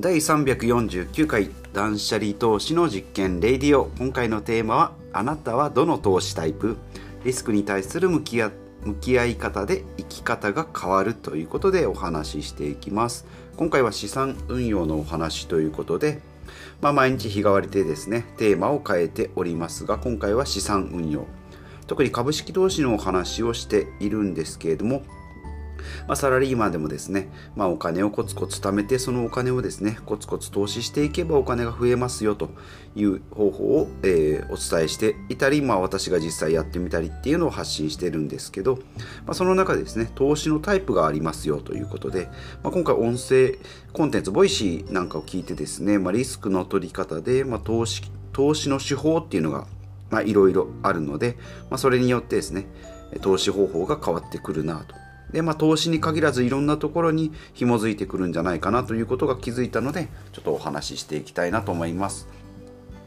第349回断捨離投資の実験レディオ。今回のテーマはあなたはどの投資タイプ？リスクに対する向き合向き合い方で生き方が変わるということでお話ししていきます。今回は資産運用のお話ということでまあ、毎日日替わりでですねテーマを変えておりますが今回は資産運用。特に株式投資のお話をしているんですけれどもまあ、サラリーマンでもですね、まあ、お金をコツコツ貯めてそのお金をですねコツコツ投資していけばお金が増えますよという方法を、えー、お伝えしていたり、まあ、私が実際やってみたりっていうのを発信してるんですけど、まあ、その中でですね投資のタイプがありますよということで、まあ、今回音声コンテンツ Voicy なんかを聞いてですね、まあ、リスクの取り方で、まあ、投資投資の手法っていうのがいろいろあるので、まあ、それによってですね投資方法が変わってくるなと。で、まあ、投資に限らずいろんなところに紐づいてくるんじゃないかなということが気づいたので、ちょっとお話ししていきたいなと思います。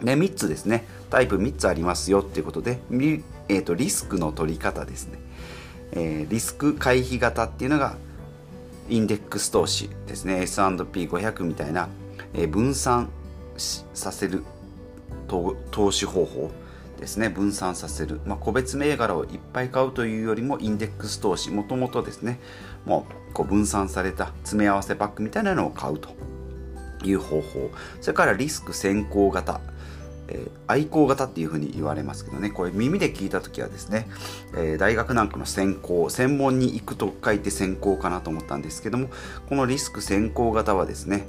で、3つですね。タイプ3つありますよっていうことで、えーと、リスクの取り方ですね。えー、リスク回避型っていうのが、インデックス投資ですね。S&P500 みたいな、えー、分散させる投資方法。ですね分散させる、まあ、個別銘柄をいっぱい買うというよりもインデックス投資。もともとですねもうこう分散された詰め合わせパックみたいなのを買うという方法。それからリスク先行型。え、愛好型っていうふうに言われますけどね。これ耳で聞いた時はですね、えー、大学なんかの専攻専門に行くと書いて専攻かなと思ったんですけどもこのリスク先行型はですね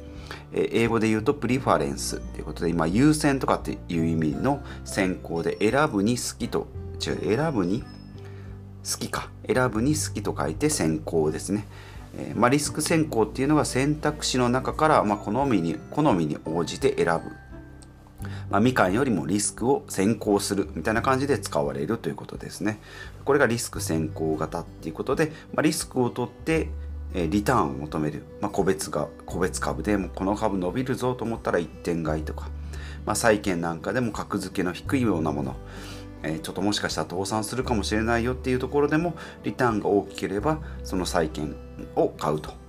英語で言うとプリファレンスということで今優先とかっていう意味の先行で選ぶに好きと違う選ぶに好きか。選ぶに好きと書いて先行ですね、えー、まあ、リスク先行っていうのは選択肢の中から、まあ、好みに好みに応じて選ぶ。まあ、みかんよりもリスクを先行する。みたいな感じで使われるということですね。これがリスク先行型っていうことで、ま、リスクを取ってえリターンを求める、まあ、個別が個別株でもこの株伸びるぞと思ったら一点買いとか、まあ、債券なんかでも格付けの低いようなもの、え、ちょっともしかしたら倒産するかもしれないよっていうところでもリターンが大きければその債券を買うと。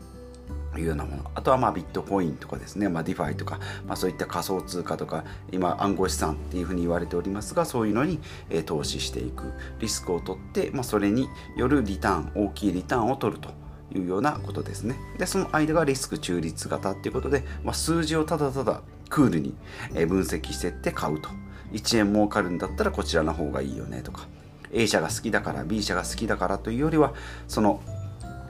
いうようなもの。あとはまあビットコインとかですね、まあ、 DeFi とか、まあ、そういった仮想通貨とか今暗号資産っていうふうに言われておりますがそういうのに、え、投資していくリスクを取って、まあ、それによるリターン大きいリターンを取ると。いうようなことですね。で、その間がリスク中立型っていうことで、まあ、数字をただただクールに分析していって買うと。1円儲かるんだったらこちらの方がいいよねとか。A 社が好きだから B 社が好きだからというよりは、その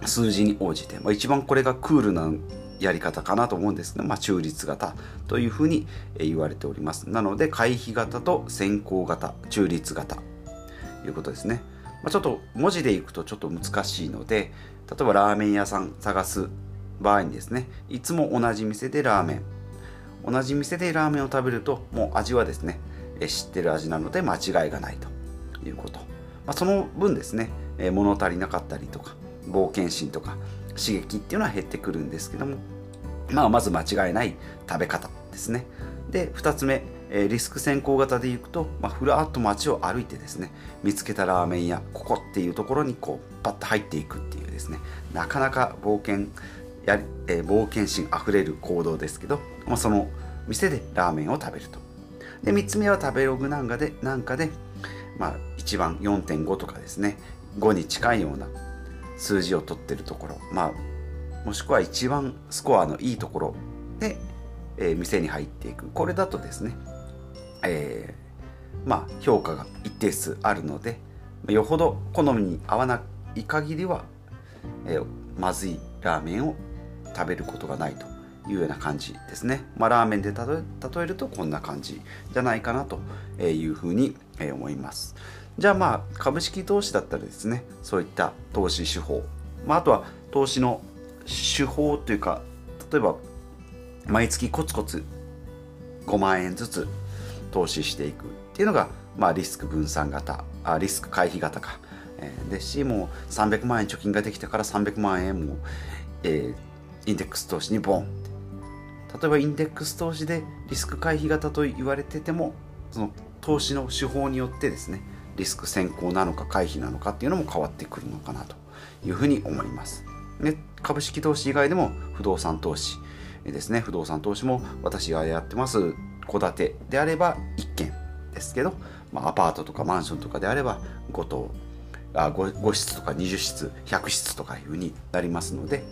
数字に応じて、まあ、一番これがクールなやり方かなと思うんですが、まあ、中立型というふうに言われております。なので、回避型と先行型、中立型ということですね。まあ、ちょっと文字でいくとちょっと難しいので、例えばラーメン屋さん探す場合にですねいつも同じ店でラーメン。同じ店でラーメンを食べるともう味はですね知ってる味なので間違いがないと。いうこと、まあ、その分ですね物足りなかったりとか冒険心とか刺激っていうのは減ってくるんですけどもまあまず間違いない食べ方ですね。で2つ目えリスク先行型でいくと、まあ、ふらっと街を歩いてですね見つけたラーメン屋ここっていうところにこうパッと入っていくっていうですねなかなか冒険やりえー、冒険心あふれる行動ですけど、まあ、その店でラーメンを食べると。で3つ目は食べログなんかでなんかで、まあ、1番4.5とかですね5に近いような数字を取ってるところ、まあ、もしくは一番スコアのいいところで、えー、店に入っていく。これだとですね、えー、まあ評価が一定数あるのでよほど好みに合わない限りはえー、まずいラーメンを食べることがないというような感じですね。まあ、ラーメンで例えるとこんな感じじゃないかなというふうに思います。じゃあまあ株式投資だったらですねそういった投資手法、まあ、あとは投資の手法というか例えば毎月コツコツ5万円ずつ投資していくっていうのが、まあ、リスク分散型あリスク回避型か。えですしもう300万円貯金ができたから300万円も、えー、インデックス投資にボン例えばインデックス投資でリスク回避型と言われててもその投資の手法によってですねリスク先行なのか回避なのかっていうのも変わってくるのかなというふうに思います。で株式投資以外でも不動産投資、ですね。不動産投資も私がやってます戸建てであれば1軒ですけど、まあ、アパートとかマンションとかであれば5棟あ 5, 5室とか20室100室とかいうふうになりますので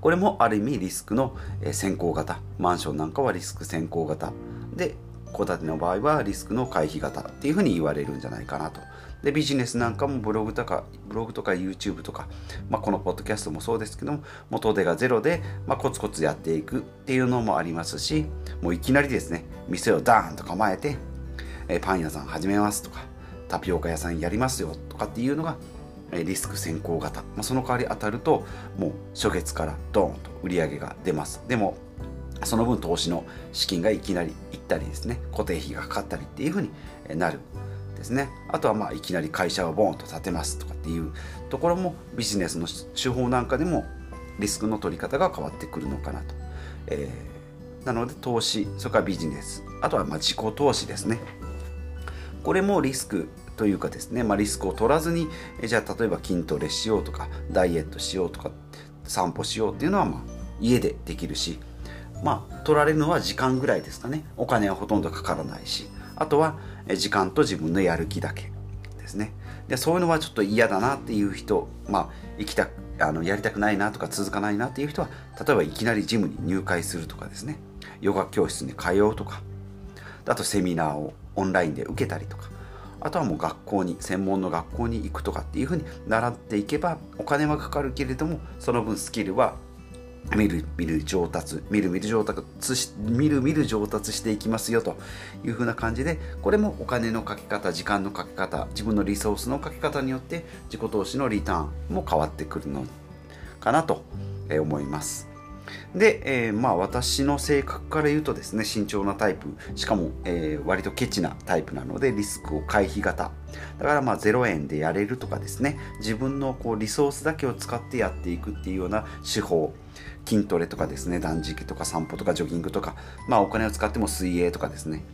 これもある意味リスクの先行型マンションなんかはリスク先行型で戸建ての場合はリスクの回避型っていうふうに言われるんじゃないかなと。でビジネスなんかもブログとかブログとか YouTube とか、まあ、このポッドキャストもそうですけども元手がゼロで、まあ、コツコツやっていくっていうのもありますしもういきなりですね店をダーンと構えて、えパン屋さん始めますとかタピオカ屋さんやりますよとかっていうのがリスク先行型、まあ、その代わり当たるともう初月からドーンと売り上げが出ます。でもその分投資の資金がいきなりいったりですね固定費がかかったりっていうふうになるですね。あとはまあいきなり会社をボーンと建てますとかっていうところもビジネスの手法なんかでもリスクの取り方が変わってくるのかなと、えー、なので投資それからビジネス。あとはま自己投資ですね。これもリスクというかですね、まあ、リスクを取らずにじゃあ例えば筋トレしようとかダイエットしようとか散歩しようっていうのはま家でできるしまあ取られるのは時間ぐらいですかね。お金はほとんどかからないし。あとは時間と自分のやる気だけですね。でそういうのはちょっと嫌だなっていう人まあ行きたあのやりたくないなとか続かないなっていう人は例えばいきなりジムに入会するとかですね。ヨガ教室に通うとか。あとセミナーをオンラインで受けたりとか。あとはもう学校に専門の学校に行くとかっていうふうに習っていけばお金はかかるけれどもその分スキルはみるみる上達みるみる上達しみるみる上達していきますよというふうな感じでこれもお金のかけ方時間のかけ方自分のリソースのかけ方によって自己投資のリターンも変わってくるのかなと思います。で、えー、まあ私の性格から言うとですね慎重なタイプ。しかも、えー、割とケチなタイプなのでリスクを回避型。だからまあ0円でやれるとかですね。自分のこうリソースだけを使ってやっていくっていうような手法。筋トレとかですね断食とか散歩とかジョギングとか。まあお金を使っても水泳とかですね。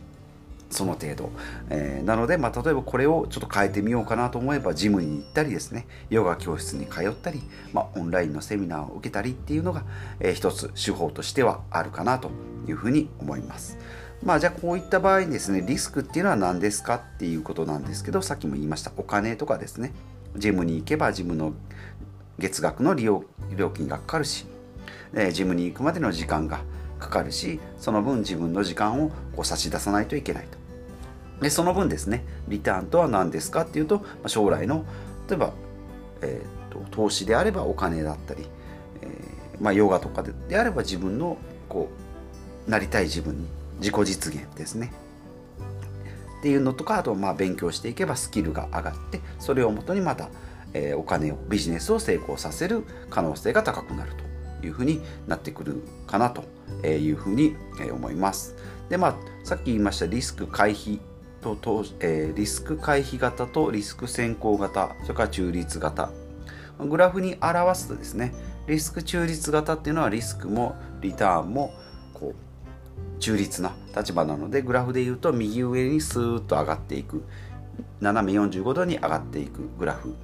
その程度、えー、なので、まあ、例えばこれをちょっと変えてみようかなと思えばジムに行ったりですねヨガ教室に通ったり、まあ、オンラインのセミナーを受けたりっていうのが、えー、一つ手法としてはあるかなというふうに思います。まあじゃあこういった場合にですねリスクっていうのは何ですかっていうことなんですけどさっきも言いましたお金とかですね。ジムに行けばジムの月額の利用料金がかかるしえジムに行くまでの時間がかかるしその分自分の時間をこう差し出さないといけないと。でその分ですねリターンとは何ですかっていうと将来の例えば、えーと、投資であればお金だったり、えー、まあ、ヨガとかでであれば自分のこうなりたい自分に自己実現ですねっていうのとかあとまあ勉強していけばスキルが上がってそれをもとにまた、えー、お金をビジネスを成功させる可能性が高くなるというふうになってくるかなというふうに思います。でまあさっき言いましたリスク回避とと、えー、リスク回避型とリスク先行型それから中立型。グラフに表すとですねリスク中立型っていうのはリスクもリターンもこう中立な立場なのでグラフで言うと右上にスーッと上がっていく。斜め45度に上がっていく。グラフ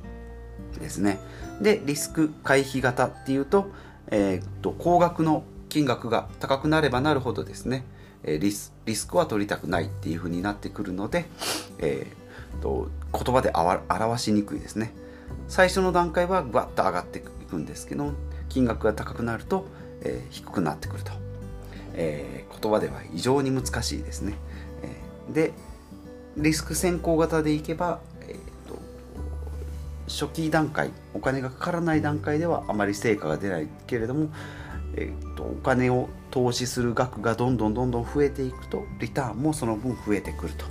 ですね。でリスク回避型っていうとえー、と高額の金額が高くなればなるほどですねリスリスクは取りたくないっていうふうになってくるので、えー、と言葉で表しにくいですね。最初の段階はバッと上がっていくんですけど金額が高くなると、えー、低くなってくると、えー、言葉では非常に難しいですね、えー、でリスク先行型でいけば初期段階お金がかからない段階ではあまり成果が出ないけれども、えーと、お金を投資する額がどんどんどんどん増えていくとリターンもその分増えてくると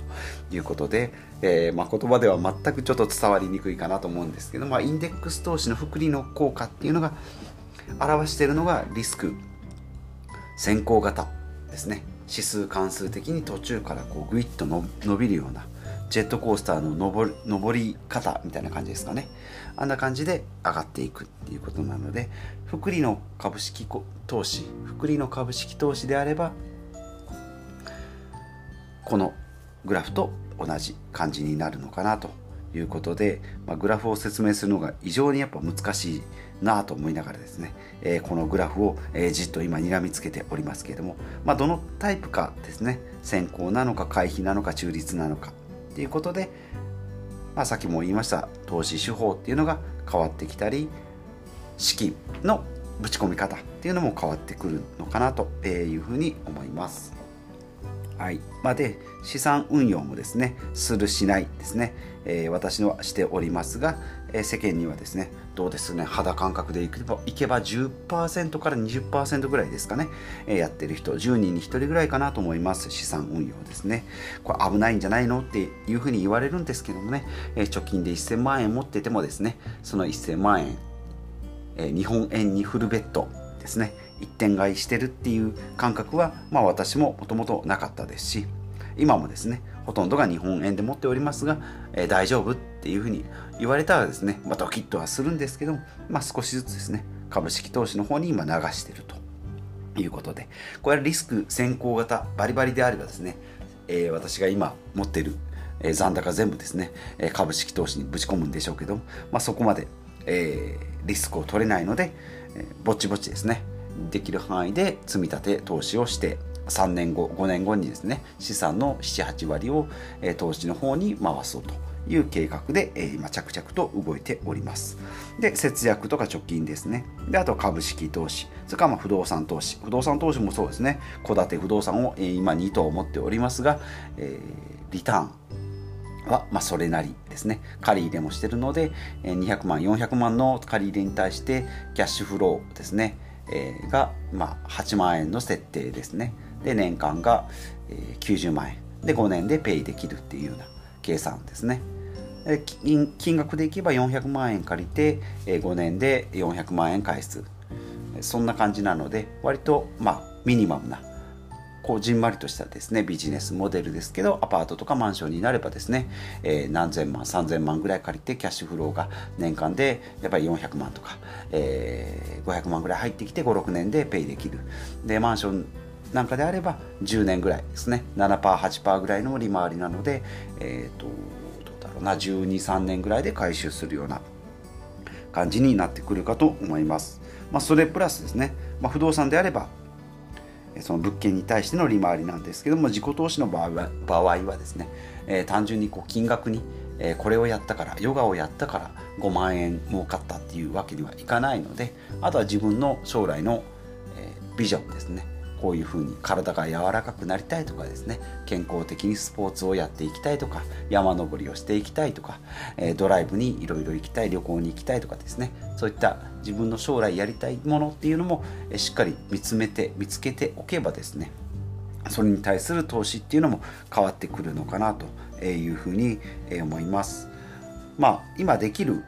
いうことで、えー、まあ、言葉では全くちょっと伝わりにくいかなと思うんですけど、まあ、インデックス投資の複利の効果っていうのが表しているのがリスク先行型ですね。指数関数的に途中からこうグイッと伸びるようなジェットコースターの上り上り方みたいな感じですかね。あんな感じで上がっていくっていうことなので福利の株式投資福利の株式投資であればこのグラフと同じ感じになるのかなということで、まあ、グラフを説明するのが非常にやっぱ難しいなと思いながらですね、えー、このグラフを、えー、じっと今睨みつけておりますけれども、まあ、どのタイプかですね先行なのか回避なのか中立なのかっていうことで、まあ、さっきも言いました投資手法っていうのが変わってきたり資金のぶち込み方っていうのも変わってくるのかなというふうに思います。はいまあ、で資産運用もですねするしないですね、えー、私はしておりますが、えー、世間にはですねどうですね肌感覚でいけばいけば10%から20%ぐらいですかね、えー、やってる人10人に1人ぐらいかなと思います。資産運用ですね。これ危ないんじゃないのっていうふうに言われるんですけどもね、え貯金で1000万円持っててもですねその1000万円、え日本円にフルベッドですね一点買いしてるっていう感覚は、まあ、私ももともとなかったですし今もですねほとんどが日本円で持っておりますが、えー、大丈夫っていうふうに言われたらですね、まあ、ドキッとはするんですけど、まあ、少しずつですね株式投資の方に今流してるということでこれはリスク先行型バリバリであればですね、えー、私が今持ってる、残高全部ですね、株式投資にぶち込むんでしょうけど、まあ、そこまで、えリスクを取れないので、えぼちぼちですねできる範囲で積み立て投資をして3年後5年後にですね資産の78割を、え投資の方に回そうという計画で、え今着々と動いております。で節約とか貯金ですね。であと株式投資。それからま不動産投資。不動産投資もそうですね。戸建て不動産を、え今2棟持っておりますが、えリターンは、まあ、それなりですね。借り入れもしてるので200万400万の借り入れに対してキャッシュフローですね。えー、が、まあ、8万円の設定ですね。で年間が、90万円。で5年でペイできるっていうような計算ですね。金金額でいけば400万円借りて5年で400万円返す。そんな感じなので割とまあミニマムなこうじんまりとしたですねビジネスモデルですけどアパートとかマンションになればですね、えー、何千万3000万ぐらい借りてキャッシュフローが年間でやっぱり400万とか、えー、500万ぐらい入ってきて56年でペイできる。でマンションなんかであれば10年ぐらいですね。7%8% ぐらいの利回りなのでえっ、ー、とどうだろうな。123年ぐらいで回収するような感じになってくるかと思います。まあ、それプラスですね、まあ、不動産であればその物件に対しての利回りなんですけども自己投資の場合は場合はですね、えー、単純にこう金額に、えー、これをやったからヨガをやったから5万円儲かったっていうわけにはいかないのであとは自分の将来の、えー、ビジョンですね。こういうふうに体が柔らかくなりたいとかですね健康的にスポーツをやっていきたいとか山登りをしていきたいとか、えドライブにいろいろ行きたい旅行に行きたいとかですねそういった自分の将来やりたいものっていうのもしっかり見つめて見つけておけばですねそれに対する投資っていうのも変わってくるのかなというふうに思います。まあ、今できる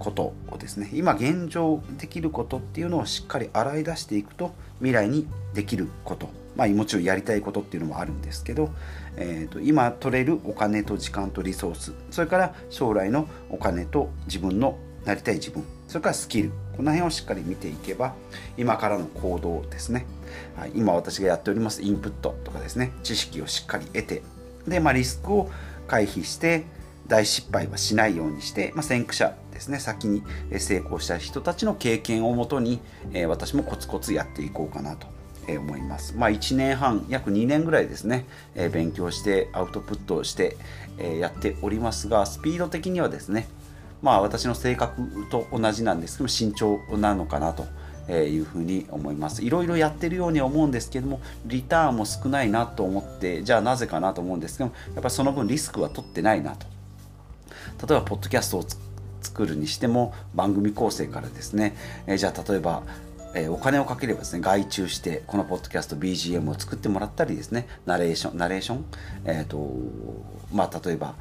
ことをですね今現状できることっていうのをしっかり洗い出していくと未来にできること、まあ、もちろんやりたいことっていうのもあるんですけど、えーと、今取れるお金と時間とリソース。それから将来のお金と自分のなりたい自分。それからスキル。この辺をしっかり見ていけば今からの行動ですね、はい、今私がやっておりますインプットとかですね。知識をしっかり得て。で、まあ、リスクを回避して大失敗はしないようにして、まあ、先駆者ですね先に成功した人たちの経験をもとに、え、私もコツコツやっていこうかなと思います。まあ、1年半約2年ぐらいですね、え、勉強してアウトプットをして、え、やっておりますがスピード的にはですねまあ私の性格と同じなんですけど慎重なのかなと。いうふうに思いますいろいろやってるように思うんですけどもリターンも少ないなと思ってじゃあなぜかなと思うんですけどもやっぱりその分リスクは取ってないなと例えばポッドキャストを作るにしても番組構成からですね、え、じゃあ例えばえ、お金をかければですね外注してこのポッドキャスト BGM を作ってもらったりですねナレーションナレーションえっ、ー、とまあ例えば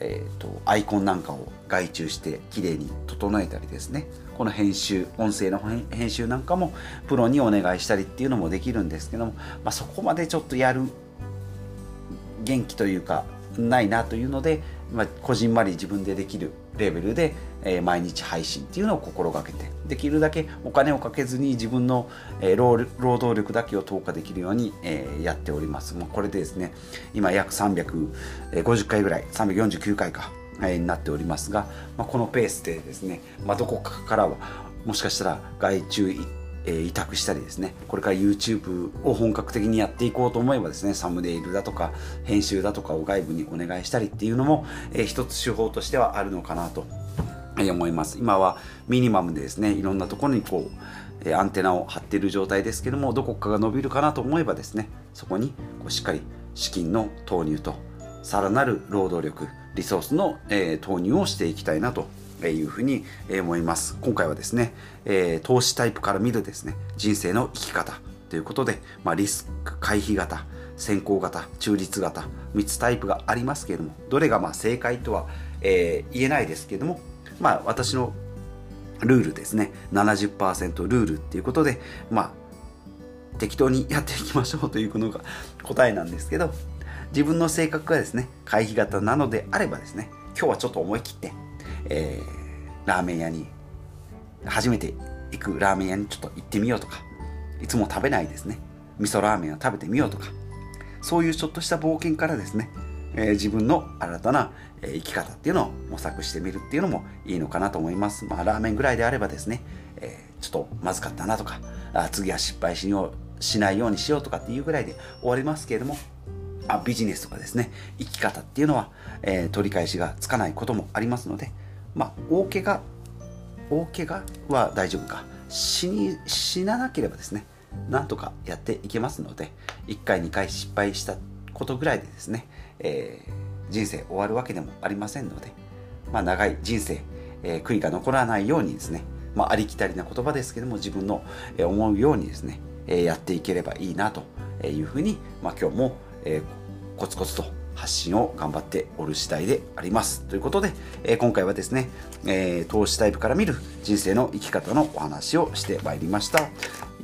えーと、アイコンなんかを外注してきれいに整えたりですねこの編集音声の編集なんかもプロにお願いしたりっていうのもできるんですけども、まあ、そこまでちょっとやる元気というかないなというのでまあ、こじんまり自分でできるレベルで、えー、毎日配信っていうのを心がけてできるだけお金をかけずに自分の、えー、労働力だけを投下できるように、えー、やっております、まあ、これでですね今約350回ぐらい349回かえになっておりますが、まあ、このペースでですね、まあ、どこかからはもしかしたら外注え委託したりですねこれから YouTube を本格的にやっていこうと思えばですねサムネイルだとか編集だとかを外部にお願いしたりっていうのも、えー、一つ手法としてはあるのかなと思います。今はミニマムでですねいろんなところにこうアンテナを張っている状態ですけどもどこかが伸びるかなと思えばですねそこにこうしっかり資金の投入とさらなる労働力リソースの、えー、投入をしていきたいなというふうに思います。今回はですね、え、投資タイプから見るですね人生の生き方ということで、まあ、リスク回避型先行型中立型3つタイプがありますけれどもどれがま正解とは、え、言えないですけれどもまあ私のルールですね70%ルールっていうことでまあ適当にやっていきましょう というのが答えなんですけど自分の性格がですね回避型なのであればですね今日はちょっと思い切って、えー、ラーメン屋に初めて行くラーメン屋にちょっと行ってみようとかいつも食べないですね。味噌ラーメンを食べてみようとかそういうちょっとした冒険からですね、えー、自分の新たな生き方っていうのを模索してみるっていうのもいいのかなと思います。まあラーメンぐらいであればですね、えー、ちょっとまずかったなとかあ次は失敗しようしないようにしようとかっていうぐらいで終わりますけれどもあビジネスとかですね生き方っていうのは、えー、取り返しがつかないこともありますのでまあ大怪我大怪我は大丈夫か。死に死ななければですねなんとかやっていけますので1回2回失敗したことぐらいでですね、えー、人生終わるわけでもありませんので、まあ、長い人生、えー、悔いが残らないようにですね、まあ、ありきたりな言葉ですけども自分の思うようにですね、えやっていければいいなというふうに、まあ、今日も、えーコツコツと発信を頑張っておる次第であります。ということで、えー、今回はですね、えー、投資タイプから見る人生の生き方のお話をしてまいりました。と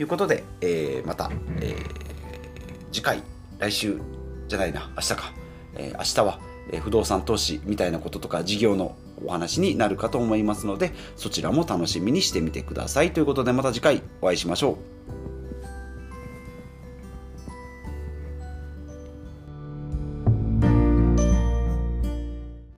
いうことで、えー、また、え次回、来週じゃないな、明日か。え明日は、え不動産投資みたいなこととか事業のお話になるかと思いますので、そちらも楽しみにしてみてください。ということで、また次回お会いしましょう。